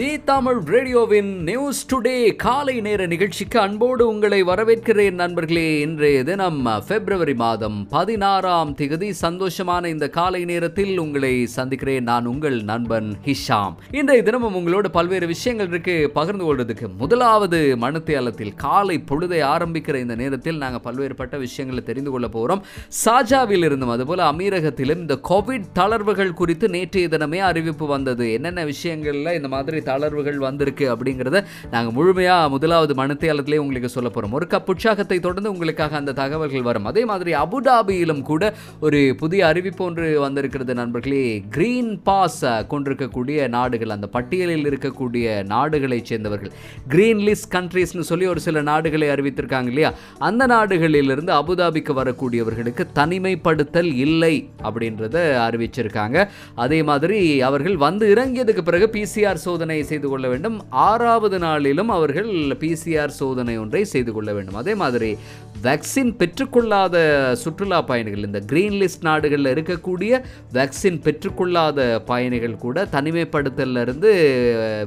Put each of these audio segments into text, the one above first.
தி தமிழ் ரேடியோவின் news today காலை நேர நிகழ்ச்சிக்கு அன்போடு உங்களை வரவேற்கிறேன் நண்பர்களே. இன்றைய தினம் பிப்ரவரி மாதம் பதினாறாம் திகதி சந்தோஷமான இந்த காலை நேரத்தில் உங்களை சந்திக்கிறேன் நான் உங்கள் நண்பன் ஹிஷாம். இன்றைய தினமும் உங்களோட பல்வேறு விஷயங்கள் இருக்கு. பகிர்ந்து கொள்றதுக்கு முதலாவது மனத்தியாலத்தில் காலை பொழுதை ஆரம்பிக்கிற இந்த நேரத்தில் நாங்கள் பல்வேறுபட்ட விஷயங்களை தெரிந்து கொள்ள போகிறோம் சாஜாவில் இருந்தும் அதுபோல அமீரகத்திலும் இந்த கோவிட் தளர்வுகள் குறித்து நேற்றைய தினமே அறிவிப்பு வந்தது. என்னென்ன விஷயங்கள்ல இந்த மாதிரி தளர்வுகள் வந்திருக்கு அப்படிங்கிறத நாங்கள் முழுமையாக முதலாவது மனத்தியாளத்திலே உங்களுக்கு சொல்ல போகிறோம் ஒரு கப் உற்சாகத்தை தொடர்ந்து உங்களுக்காக அந்த தகவல்கள் வரும். அதே மாதிரி அபுதாபியிலும் கூட ஒரு புதிய அறிவிப்பு ஒன்று வந்திருக்கிறது நண்பர்களே. கிரீன் பாஸ் கொண்டிருக்கக்கூடிய நாடுகள் அந்த பட்டியலில் இருக்கக்கூடிய நாடுகளைச் சேர்ந்தவர்கள். கிரீன் லிஸ்ட் கண்ட்ரீஸ்னு சொல்லி ஒரு சில நாடுகளை அறிவித்திருக்காங்க இல்லையா? அந்த நாடுகளிலிருந்து அபுதாபிக்கு வரக்கூடியவர்களுக்கு தனிமைப்படுத்தல் இல்லை அப்படின்றத அறிவிச்சிருக்காங்க. அதே மாதிரி அவர்கள் வந்து இறங்கியதுக்கு பிறகு பிசிஆர் சோதனை செய்து கொள்ள வேண்டும். ஆறாவது நாளிலும் அவர்கள் பிசிஆர் சோதனை ஒன்றை செய்து கொள்ள வேண்டும். அதே மாதிரி வேக்சின் பெற்றுக்கொள்ளாத சுற்றுலா பயணிகள் இந்த கிரீன் லிஸ்ட் நாடுகளில் இருக்கக்கூடிய வேக்சின் பெற்றுக்கொள்ளாத பயணிகள் கூட தனிமைப்படுத்தல்ல இருந்து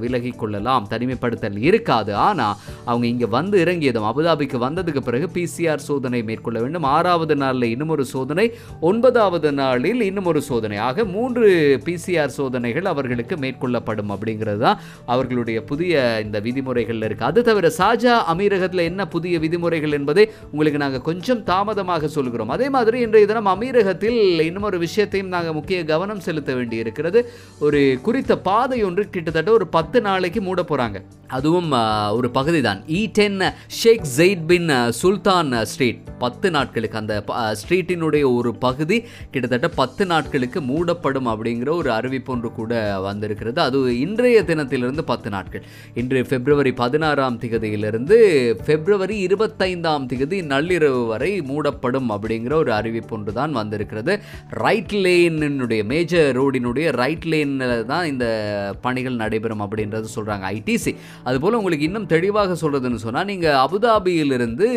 விலகி கொள்ளலாம் தனிமைப்படுத்தல் இருக்காது. ஆனால் அவங்க இங்கே வந்து இறங்கியதும் அபுதாபிக்கு வந்ததுக்கு பிறகு பிசிஆர் சோதனை மேற்கொள்ள வேண்டும். ஆறாவது நாளில் இன்னும் ஒரு சோதனை ஒன்பதாவது நாளில் இன்னும் ஒரு சோதனை. ஆக மூன்று பிசிஆர் சோதனைகள் அவர்களுக்கு மேற்கொள்ளப்படும் அப்படிங்கிறது தான் அவர்களுடைய புதிய இந்த விதிமுறைகள் இருக்குது அது தவிர சாஜா அமீரகத்தில் என்ன புதிய விதிமுறைகள் என்பதை உங்களுக்கு நாங்கள் கொஞ்சம் தாமதமாக சொல்கிறோம் அதே மாதிரி இன்றைய தினம் அமீரகத்தில் இன்னும் ஒரு விஷயத்தையும் நாங்கள் முக்கிய கவனம் செலுத்த வேண்டி இருக்கிறது ஒரு குறித்த பாதை ஒன்று கிட்டத்தட்ட ஒரு பத்து நாளைக்கு மூட போகிறாங்க அதுவும் ஒரு பகுதி தான் E e ten Sheikh Zayed bin Sultan Street. பத்து நாட்களுக்கு அந்த ஸ்ட்ரீட்டினுடைய ஒரு பகுதி கிட்டத்தட்ட பத்து நாட்களுக்கு மூடப்படும் அப்படிங்கிற ஒரு அறிவிப்பு ஒன்று கூட வந்திருக்கிறது. அது இன்றைய தினத்திலிருந்து பத்து நாட்கள். இன்று பிப்ரவரி பதினாறாம் திகதியிலிருந்து பிப்ரவரி இருபத்தைந்தாம் திகதி நள்ளிரவு வரை மூடப்படும் அப்படிங்கிற ஒரு அறிவிப்பு ஒன்று தான் வந்திருக்கிறது. ரைட் லேனினுடைய மேஜர் ரோடினுடைய ரைட் லேனில் தான் இந்த பணிகள் நடைபெறும் அப்படின்றது சொல்கிறாங்க ஐடிசி அதுபோல் உங்களுக்கு இன்னும் தெளிவாக சொல்கிறதுன்னு சொன்னால் நீங்கள் அபுதாபியிலிருந்து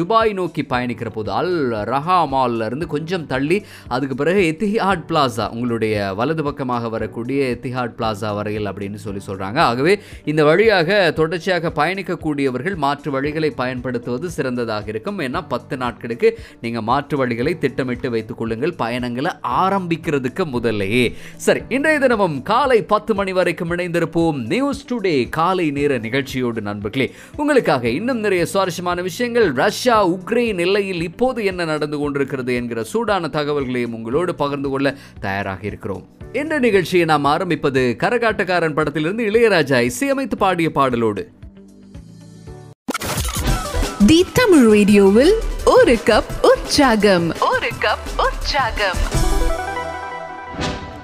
துபாய் நோக்கி பயணிக்கிற போது அல் ரஹா மால்ல இருந்து கொஞ்சம் தள்ளி அதுக்கு பிறகு எத்திஹாட் பிளாசா உங்களுடைய வலது பக்கமாக வரக்கூடிய எத்திஹாட் பிளாசா வரையில் அப்படின்னு சொல்லி சொல்கிறாங்க ஆகவே இந்த வழியாக தொடர்ச்சியாக பயணிக்கக்கூடியவர்கள் மாற்று வழிகளை பயன்படுத்துவது சிறந்ததாக இருக்கும். ஏன்னா பத்து நாட்களுக்கு நீங்கள் மாற்று வழிகளை திட்டமிட்டு வைத்துக் கொள்ளுங்கள். பயணங்களை ஆரம்பிக்கிறதுக்கு முதல்லையே. சரி இன்றைய தினமும் காலை பத்து மணி வரைக்கும் இணைந்திருப்போம். நியூஸ் டுடே காலை நேர நிகழ்ச்சியோடு நண்பர்களே உங்களுக்காக இன்னும் நிறைய சுவாரஸ்யமான விஷயங்கள். ரஷ்யா உக்ரைன் எல்லையில் இப்போது என்ன நடந்து கொண்டிருக்கிறது என்கிற சூடான தகவல்களையும் உங்களோடு பகிர்ந்து கொள்ள தயாராக இருக்கிறோம். இந்த நிகழ்ச்சியை நாம் ஆரம்பிப்பது கரகாட்டக்காரன் படத்திலிருந்து இளையராஜா இசையமைத்து பாடிய பாடலோடு. தி தமிழ் ரேடியோவில் ஒரு கப் உற்சாகம். ஒரு கப் உற்சாகம்.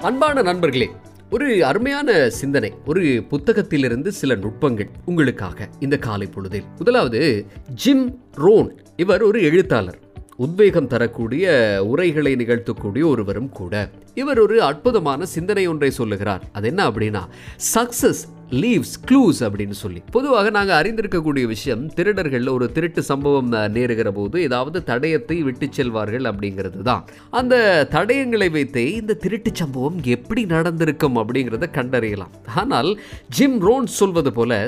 அன்பான நண்பர்களே ஒரு அருமையான சிந்தனை ஒரு புத்தகத்திலிருந்து சில நுட்பங்கள் உங்களுக்காக இந்த காலை பொழுதில். முதலாவது ஜிம் ரோன் இவர் ஒரு எழுத்தாளர். உத்வேகம் தரக்கூடிய உரைகளை நிகழ்த்தக்கூடிய ஒருவரும் கூட. இவர் ஒரு அற்புதமான சிந்தனை ஒன்றை சொல்லுகிறார். அது என்ன அப்படின்னா சக்சஸ் லீவ்ஸ் க்ளூஸ் அப்படின்னு சொல்லி. பொதுவாக நாங்கள் அறிந்திருக்கக்கூடிய விஷயம் திருடர்கள் ஒரு திருட்டு சம்பவம் நேருகிற போது ஏதாவது தடயத்தை விட்டு செல்வார்கள் அப்படிங்கிறது தான். அந்த தடயங்களை வைத்தே இந்த திருட்டு சம்பவம் எப்படி நடந்திருக்கும் அப்படிங்கிறத கண்டறியலாம். ஆனால் ஜிம் ரோன் சொல்வது போல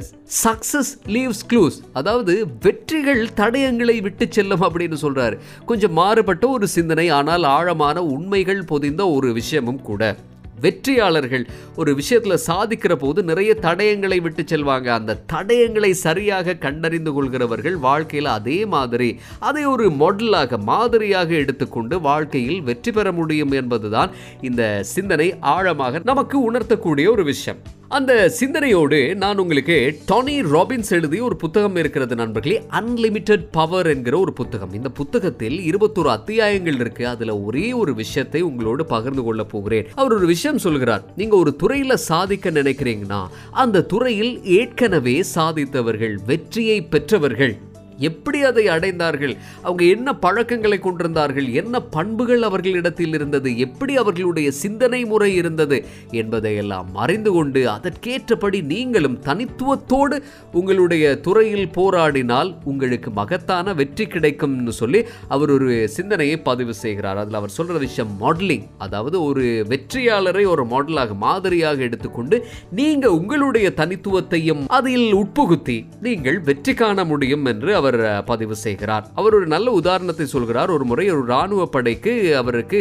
சக்சஸ் லீவ்ஸ் க்ளூஸ் அதாவது வெற்றிகள் தடயங்களை விட்டு செல்லும் அப்படின்னு சொல்றாரு. கொஞ்சம் மாறுபட்ட ஒரு சிந்தனை ஆனால் ஆழமான உண்மைகள் பொதிந்த ஒரு விஷயமும் கூட. வெற்றியாளர்கள் ஒரு விஷயத்தில் சாதிக்கிற போது நிறைய தடயங்களை விட்டு செல்வாங்க. அந்த தடயங்களை சரியாக கண்டறிந்து கொள்கிறவர்கள் வாழ்க்கையில் அதே மாதிரி அதை ஒரு மாடலாக மாதிரியாக எடுத்துக்கொண்டு வாழ்க்கையில் வெற்றி பெற முடியும் என்பதுதான் இந்த சிந்தனை ஆழமாக நமக்கு உணர்த்தக்கூடிய ஒரு விஷயம். அந்த சிந்தனையோடு நான் உங்களுக்கு டானி ராபின்ஸ் எழுதிய ஒரு புத்தகம் இருக்கிறது நண்பர்களே. அன்லிமிட்டெட் பவர் என்கிற ஒரு புத்தகம். இந்த புத்தகத்தில் இருபத்தொரு அத்தியாயங்கள் இருக்கு. அதுல ஒரே ஒரு விஷயத்தை உங்களோடு பகிர்ந்து கொள்ள போகிறேன். அவர் ஒரு விஷயம் சொல்கிறார். நீங்க ஒரு துறையில சாதிக்க நினைக்கிறீங்கன்னா அந்த துறையில் ஏற்கனவே சாதித்தவர்கள் வெற்றியை பெற்றவர்கள் எப்படி அதை அடைந்தார்கள்? அவங்க என்ன பழக்கங்களை கொண்டிருந்தார்கள்? என்ன பண்புகள் அவர்களிடத்தில் இருந்தது? எப்படி அவர்களுடைய சிந்தனை முறை இருந்தது? என்பதையெல்லாம் அறிந்து கொண்டு அதற்கேற்றபடி நீங்களும் தனித்துவத்தோடு உங்களுடைய துறையில் போராடினால் உங்களுக்கு மகத்தான வெற்றி கிடைக்கும்னு சொல்லி அவர் ஒரு சிந்தனையை பதிவு செய்கிறார். அதில் அவர் சொல்ற விஷயம் மாடலிங் அதாவது ஒரு வெற்றியாளரை ஒரு மாடலாக மாதிரியாக எடுத்துக்கொண்டு நீங்க உங்களுடைய தனித்துவத்தையும் அதில் உட்புகுத்தி நீங்கள் வெற்றி காண முடியும் என்று அவர் அவர் பதிவு செய்கிறார். அவர் ஒரு நல்ல உதாரணத்தை சொல்கிறார். ஒரு முறை ஒரு ராணுவ படைக்கு அவருக்கு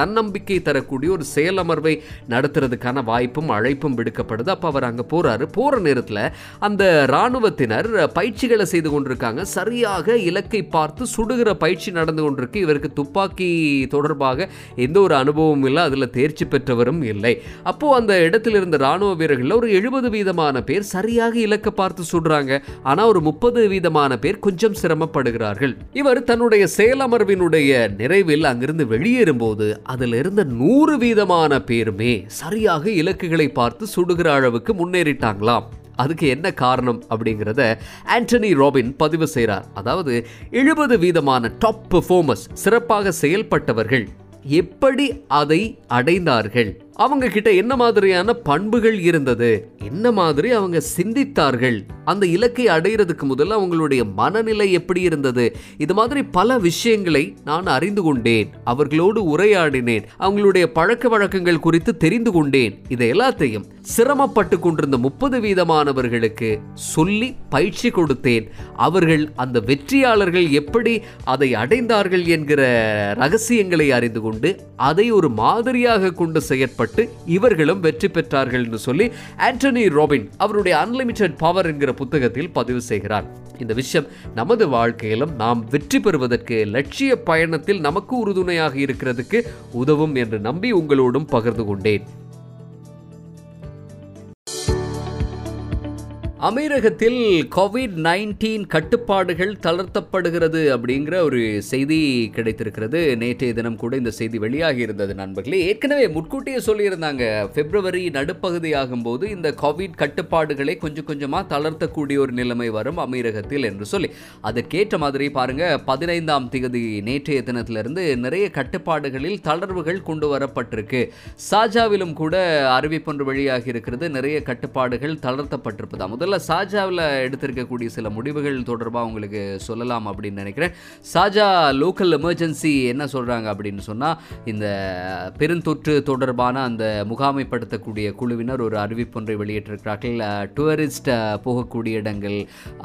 தன்னம்பிக்கை தரக்கூடிய ஒரு செயலமர்வை நடத்துறதுக்கான வாய்ப்பும் அழைப்பும் விடுக்கப்படுது. அப்போ அவர் அங்கே போறாரு. போற நேரத்தில் அந்த ராணுவத்தினர் பயிற்சிகளை செய்து கொண்டிருக்காங்க. சரியாக இலக்கை பார்த்து சுடுகிற பயிற்சி நடந்து கொண்டிருக்கு. இவருக்கு துப்பாக்கி தொடர்பாக எந்த ஒரு அனுபவமும் இல்லை. அதில் தேர்ச்சி பெற்றவரும் இல்லை. அப்போ அந்த இடத்தில் இருந்த ராணுவ வீரர்களில் ஒரு எழுபது வீதமான பேர் சரியாக இலக்கை பார்த்து சுடுறாங்க. ஆனால் ஒரு முப்பது வீதமான பேர் கொஞ்சம் சிரமப்படுகிறார்கள். இவர் தன்னுடைய செயலமர்வினுடைய நிறைவில் அங்கிருந்து வெளியேறும்போது அதில் இருந்த நூறு வீதமான பேருமே சரியாக இலக்குகளை பார்த்து சுடுகிற அளவுக்கு முன்னேறிட்டாங்களாம். அதுக்கு என்ன காரணம் அப்படிங்கிறத ஆண்டனி ராபின் பதிவு செய்கிறார். அதாவது எழுபது வீதமான டாப் பெர்ஃபார்மர்ஸ் சிறப்பாக செயல்பட்டவர்கள் எப்படி அதை அடைந்தார்கள்? அவங்க கிட்ட என்ன மாதிரியான பண்புகள் இருந்தது? என்ன மாதிரி அவங்க சிந்தித்தார்கள்? அந்த இலக்கை அடையிறதுக்கு முதல்ல அவங்களுடைய மனநிலை எப்படி இருந்தது? இது மாதிரி பல விஷயங்களை நான் அறிந்து கொண்டேன். அவர்களோடு உரையாடினேன். அவங்களுடைய பழக்க வழக்கங்கள் குறித்து தெரிந்து கொண்டேன். இதை எல்லாத்தையும் சிரமப்பட்டு கொண்டிருந்த முப்பது வீதமானவர்களுக்கு சொல்லி பயிற்சி கொடுத்தேன். அவர்கள் அந்த வெற்றியாளர்கள் எப்படி அதை அடைந்தார்கள் என்கிற ரகசியங்களை அறிந்து கொண்டு அதை ஒரு மாதிரியாக கொண்டு செயற்பட்டு இவர்களும் வெற்றி பெற்றார்கள் என்று சொல்லி ஆண்டனி ராபின் அவருடைய அன்லிமிட்டெட் பவர் என்கிற புத்தகத்தில் பதிவு செய்கிறார். இந்த விஷயம் நமது வாழ்க்கையிலும் நாம் வெற்றி பெறுவதற்கு லட்சிய பயணத்தில் நமக்கு உறுதுணையாக இருக்கிறதுக்கு உதவும் என்று நம்பி உங்களோடும் பகிர்ந்து கொண்டேன். அமீரகத்தில் கோவிட் நைன்டீன் கட்டுப்பாடுகள் தளர்த்தப்படுகிறது அப்படிங்கிற ஒரு செய்தி கிடைத்திருக்கிறது. நேற்றைய தினம் கூட இந்த செய்தி வெளியாகி இருந்தது நண்பர்களே. ஏற்கனவே முன்கூட்டியே சொல்லியிருந்தாங்க பிப்ரவரி நடுப்பகுதி ஆகும்போது இந்த கோவிட் கட்டுப்பாடுகளை கொஞ்சம் கொஞ்சமாக தளர்த்தக்கூடிய ஒரு நிலைமை வரும் அமீரகத்தில் என்று சொல்லி. அதற்கேற்ற மாதிரி பாருங்க பதினைந்தாம் திகதி நேற்றைய தினத்திலிருந்து நிறைய கட்டுப்பாடுகளில் தளர்வுகள் கொண்டு வரப்பட்டிருக்கு. சாஜாவிலும் கூட அறிவிப்பொன்று வெளியாகி இருக்கிறது. நிறைய கட்டுப்பாடுகள் தளர்த்தப்பட்டிருப்பதா? முதல்ல சாஜாவில் எடுத்திருக்கக்கூடிய சில முடிவுகள் தொடர்பாக உங்களுக்கு சொல்லலாம் அப்படின்னு நினைக்கிறேன். சாஜா லோக்கல் எமர்ஜென்சி என்ன சொல்கிறாங்க அப்படின்னு சொன்னால் இந்த பெருந்தொற்று தொடர்பான அந்த முகாமைப்படுத்தக்கூடிய குழுவினர் ஒரு அறிவிப்பொன்றை வெளியிட்டிருக்கிறார்கள். டூரிஸ்ட் போகக்கூடிய இடங்கள்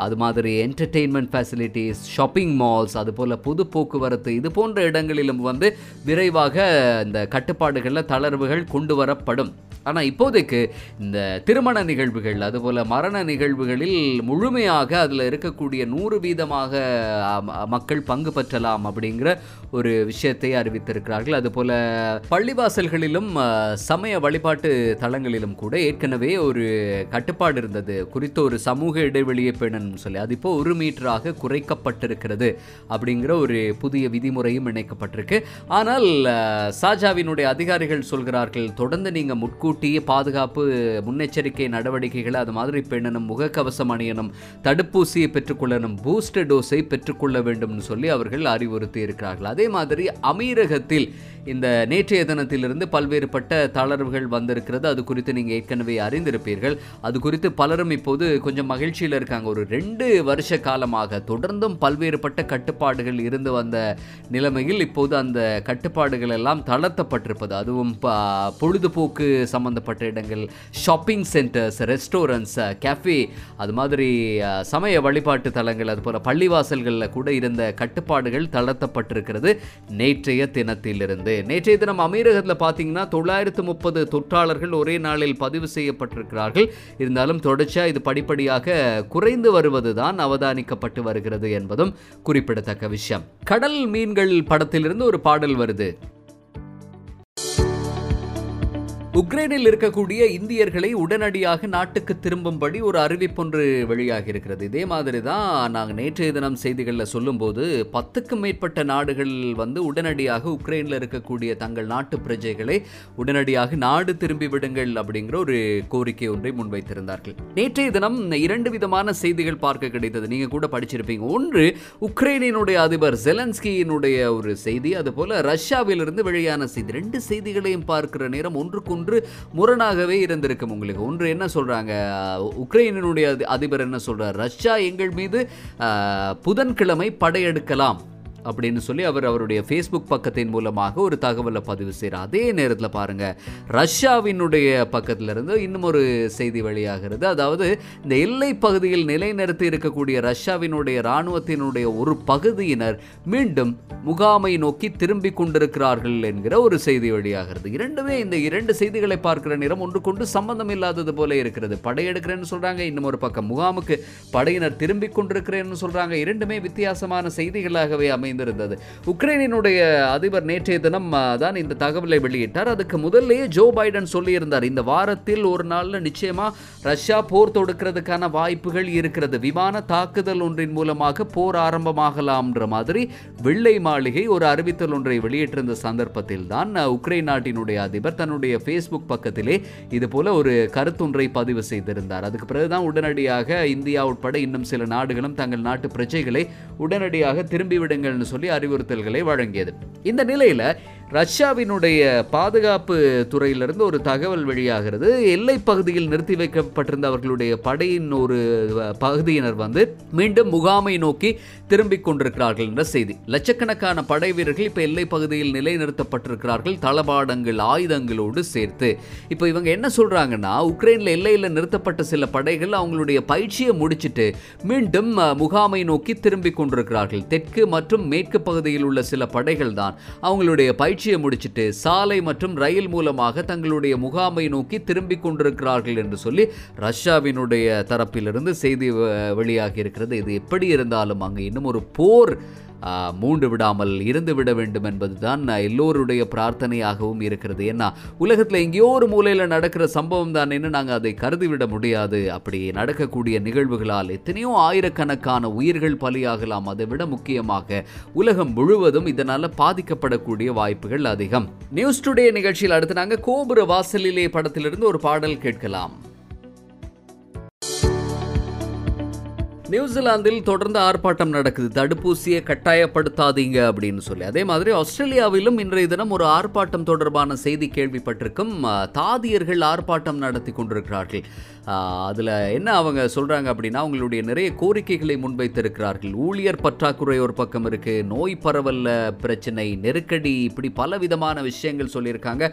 அது மாதிரி என்டர்டெயின்மெண்ட் ஃபெசிலிட்டிஸ் ஷாப்பிங் மால்ஸ் அதுபோல் பொது போக்குவரத்து இது போன்ற இடங்களிலும் வந்து விரைவாக இந்த கட்டுப்பாடுகளில் தளர்வுகள் கொண்டு வரப்படும். ஆனால் இப்போதைக்கு இந்த திருமண நிகழ்வுகள் அதுபோல் மரண நிகழ்வுகளில் முழுமையாக அதில் இருக்கக்கூடிய நூறு வீதமாக மக்கள் பங்கு பெற்றலாம் அப்படிங்கிற ஒரு விஷயத்தை அறிவித்திருக்கிறார்கள். அதுபோல் பள்ளிவாசல்களிலும் சமய வழிபாட்டு தலங்களிலும் கூட ஏற்கனவே ஒரு கட்டுப்பாடு இருந்தது. குறித்த ஒரு சமூக இடைவெளியை பேணணும் சொல்லி. அது இப்போ ஒரு மீட்டராக குறைக்கப்பட்டிருக்கிறது அப்படிங்கிற ஒரு புதிய விதிமுறையும் இணைக்கப்பட்டிருக்கு. ஆனால் சாஜாவினுடைய அதிகாரிகள் சொல்கிறார்கள் தொடர்ந்து நீங்கள் முன்கூட்டியே பாதுகாப்பு முன்னெச்சரிக்கை நடவடிக்கைகளை அது மாதிரி பெண்ணணும் முகக்கவசம் அணியணும் தடுப்பூசியை பெற்றுக்கொள்ளணும் பூஸ்டர் டோஸை பெற்றுக்கொள்ள வேண்டும்னு சொல்லி அவர்கள் அறிவுறுத்தி இருக்கிறார்கள் அதே மாதிரி அமீரகத்தில் இந்த நேற்றைய தினத்திலிருந்து பல்வேறுபட்ட தளர்வுகள் வந்திருக்கிறது. அது குறித்து நீங்கள் ஏற்கனவே அறிந்திருப்பீர்கள். அது குறித்து பலரும் இப்போது கொஞ்சம் மகிழ்ச்சியில் இருக்காங்க. ஒரு ரெண்டு வருஷ காலமாக தொடர்ந்தும் பல்வேறுபட்ட கட்டுப்பாடுகள் இருந்து வந்த நிலைமையில் இப்போது அந்த கட்டுப்பாடுகள் எல்லாம் தளர்த்தப்பட்டிருப்பது. அதுவும் பொழுதுபோக்கு சம்பந்தப்பட்ட இடங்கள் ஷாப்பிங் சென்டர்ஸ் ரெஸ்டாரண்ட்ஸ் கேஃபே அது மாதிரி சமய வழிபாட்டு தலங்கள் அதுபோல் பள்ளிவாசல்களில் கூட இருந்த கட்டுப்பாடுகள் தளர்த்தப்பட்டிருக்கிறது நேற்றைய தினத்திலிருந்து. நேற்றைய தினம் அமீரகத்தில் பார்த்தீங்கன்னா தொள்ளாயிரத்து முப்பது தொற்றாளர்கள் ஒரே நாளில் பதிவு செய்யப்பட்டிருக்கிறார்கள். இருந்தாலும் தொடர்ச்சியாக இது படிப்படியாக குறைந்து வருவதுதான் அவதானிக்கப்பட்டு வருகிறது என்பதும் குறிப்பிடத்தக்க விஷயம். கடல் மீன்கள் படத்திலிருந்து ஒரு பாடல் வருது. உக்ரைனில் இருக்கக்கூடிய இந்தியர்களை உடனடியாக நாட்டுக்கு திரும்பும்படி ஒரு அறிவிப்பொன்று வெளியாகி இருக்கிறது இதே மாதிரி தான் நாங்கள் நேற்றைய தினம் செய்திகளில் சொல்லும்போது பத்துக்கும் மேற்பட்ட நாடுகள் வந்து உடனடியாக உக்ரைனில் இருக்கக்கூடிய தங்கள் நாட்டு பிரஜைகளை உடனடியாக நாடு திரும்பி விடுங்கள் அப்படிங்கிற ஒரு கோரிக்கை ஒன்றை முன்வைத்திருந்தார்கள். நேற்றைய தினம் இரண்டு விதமான செய்திகள் பார்க்க கிடைத்தது. நீங்க கூட படிச்சிருப்பீங்க. ஒன்று உக்ரைனினுடைய அதிபர் ஜெலன்ஸ்கியினுடைய ஒரு செய்தி. அதுபோல ரஷ்யாவிலிருந்து வெளியான செய்தி. ரெண்டு செய்திகளையும் பார்க்கிற நேரம் ஒன்றுக்கு ஒன்று முரணாகவே இருந்திருக்கும் உங்களுக்கு. ஒன்று என்ன சொல்றாங்க? உக்ரைனினுடைய அதிபர் என்ன சொல்கிறார் ரஷ்யா எங்கள் மீது ஆஹ், புதன்கிழமை படையெடுக்கலாம். அப்படின்னு சொல்லி அவர் அவருடைய ஃபேஸ்புக் பக்கத்தின் மூலமாக ஒரு தகவலை பதிவு செய்கிறார் அதே நேரத்தில் பாருங்கள் ரஷ்யாவினுடைய பக்கத்திலிருந்து இன்னும் ஒரு செய்தி வெளியாகிறது. அதாவது இந்த எல்லை பகுதியில் நிலைநிறுத்தி இருக்கக்கூடிய ரஷ்யாவினுடைய இராணுவத்தினுடைய ஒரு பகுதியினர் மீண்டும் முகாமை நோக்கி திரும்பி கொண்டிருக்கிறார்கள் என்கிற ஒரு செய்தி வெளியாகிறது. இரண்டுமே இந்த இரண்டு செய்திகளை பார்க்கிற நேரம் ஒன்றுக்கொண்டு சம்பந்தம் இல்லாதது போல இருக்கிறது. படையெடுக்கிறேன்னு சொல்கிறாங்க இன்னும் ஒரு பக்கம் முகாமுக்கு படையினர் திரும்பி கொண்டிருக்கிறேன்னு சொல்கிறாங்க இரண்டுமே வித்தியாசமான செய்திகளாகவே அமை அமைந்திருந்தது. உக்ரைனினுடைய அதிபர் நேற்றைய தினம் தான் இந்த தகவலை வெளியிட்டார். அதுக்கு முதல்லயே ஜோ பைடன் சொல்லியிருந்தார் இந்த வாரத்தில் ஒரு நாளில் நிச்சயமா ரஷ்யா போர் தொடுக்கிறதுக்கான வாய்ப்புகள் இருக்கிறது. விமான தாக்குதல் ஒன்றின் மூலமாக போர் ஆரம்பமாகலாம்ன்ற மாதிரி வெள்ளை மாளிகை ஒரு அறிவித்தல் ஒன்றை வெளியிட்டிருந்த சந்தர்ப்பத்தில் தான் உக்ரைன் நாட்டினுடைய அதிபர் தன்னுடைய ஃபேஸ்புக் பக்கத்திலே இது போல ஒரு கருத்தொன்றை பதிவு செய்திருந்தார். அதுக்கு பிறகுதான் உடனடியாக இந்தியா உட்பட இன்னும் சில நாடுகளும் தங்கள் நாட்டு பிரஜைகளை உடனடியாக திரும்பிவிடுங்கள் சொல்லி அறிவுறுத்தல்களை வழங்கியது. இந்த நிலையில ரஷ்யாவினுடைய பாதுகாப்பு துறையிலிருந்து ஒரு தகவல் வெளியாகிறது. எல்லை பகுதியில் நிறுத்தி வைக்கப்பட்டிருந்த அவர்களுடைய படையின் ஒரு பகுதியினர் வந்து மீண்டும் முகாமை நோக்கி திரும்பிக் கொண்டிருக்கிறார்கள் என்ற செய்தி. லட்சக்கணக்கான படை வீரர்கள் இப்போ எல்லை பகுதியில் நிலைநிறுத்தப்பட்டிருக்கிறார்கள். தளபாடங்கள் ஆயுதங்களோடு சேர்த்து. இப்போ இவங்க என்ன சொல்கிறாங்கன்னா உக்ரைனில் எல்லையில் நிறுத்தப்பட்ட சில படைகள் அவங்களுடைய பயிற்சியை முடிச்சிட்டு மீண்டும் முகாமை நோக்கி திரும்பிக் கொண்டிருக்கிறார்கள். தெற்கு மற்றும் மேற்கு பகுதியில் உள்ள சில படைகள் தான் அவங்களுடைய பயிற்சி பயிற்சியை முடிச்சிட்டு சாலை மற்றும் ரயில் மூலமாக தங்களுடைய முகாமை நோக்கி திரும்பிக் கொண்டிருக்கிறார்கள் என்று சொல்லி ரஷ்யாவினுடைய தரப்பிலிருந்து செய்தி வெளியாகி இருக்கிறது. இது எப்படி இருந்தாலும் அங்கு இன்னும் ஒரு போர் மூண்டு விடாமல் இருந்து விட வேண்டும் என்பதுதான் எல்லோருடைய பிரார்த்தனையாகவும் இருக்கிறது. ஏன்னா உலகத்தில் எங்கேயோ ஒரு மூலையில் நடக்கிற சம்பவம் தானேன்னு நாங்கள் அதை கருதிவிட முடியாது. அப்படி நடக்கக்கூடிய நிகழ்வுகளால் எத்தனையோ ஆயிரக்கணக்கான உயிர்கள் பலியாகலாம். அதை விட முக்கியமாக உலகம் முழுவதும் இதனால் பாதிக்கப்படக்கூடிய வாய்ப்புகள் அதிகம். நியூஸ் டுடே நிகழ்ச்சியில் அடுத்து நாங்கள் கோபுர வாசலிலே படத்திலிருந்து ஒரு பாடல் கேட்கலாம். நியூசிலாந்தில் தொடர்ந்து ஆர்ப்பாட்டம் நடக்குது. தடுப்பூசியை கட்டாயப்படுத்தாதீங்க அப்படின்னு சொல்லி. அதே மாதிரி ஆஸ்திரேலியாவிலும் இன்றைய தினம் ஒரு ஆர்ப்பாட்டம் தொடர்பான செய்தி கேள்விப்பட்டிருக்கும். தாதியர்கள் ஆர்ப்பாட்டம் நடத்தி கொண்டிருக்கிறார்கள். அதில் என்ன அவங்க சொல்றாங்க அப்படின்னா அவங்களுடைய நிறைய கோரிக்கைகளை முன்வைத்திருக்கிறார்கள். ஊழியர் பற்றாக்குறை ஒரு பக்கம் இருக்குது நோய் பரவல்ல பிரச்சனை நெருக்கடி இப்படி பல விதமான விஷயங்கள் சொல்லியிருக்காங்க.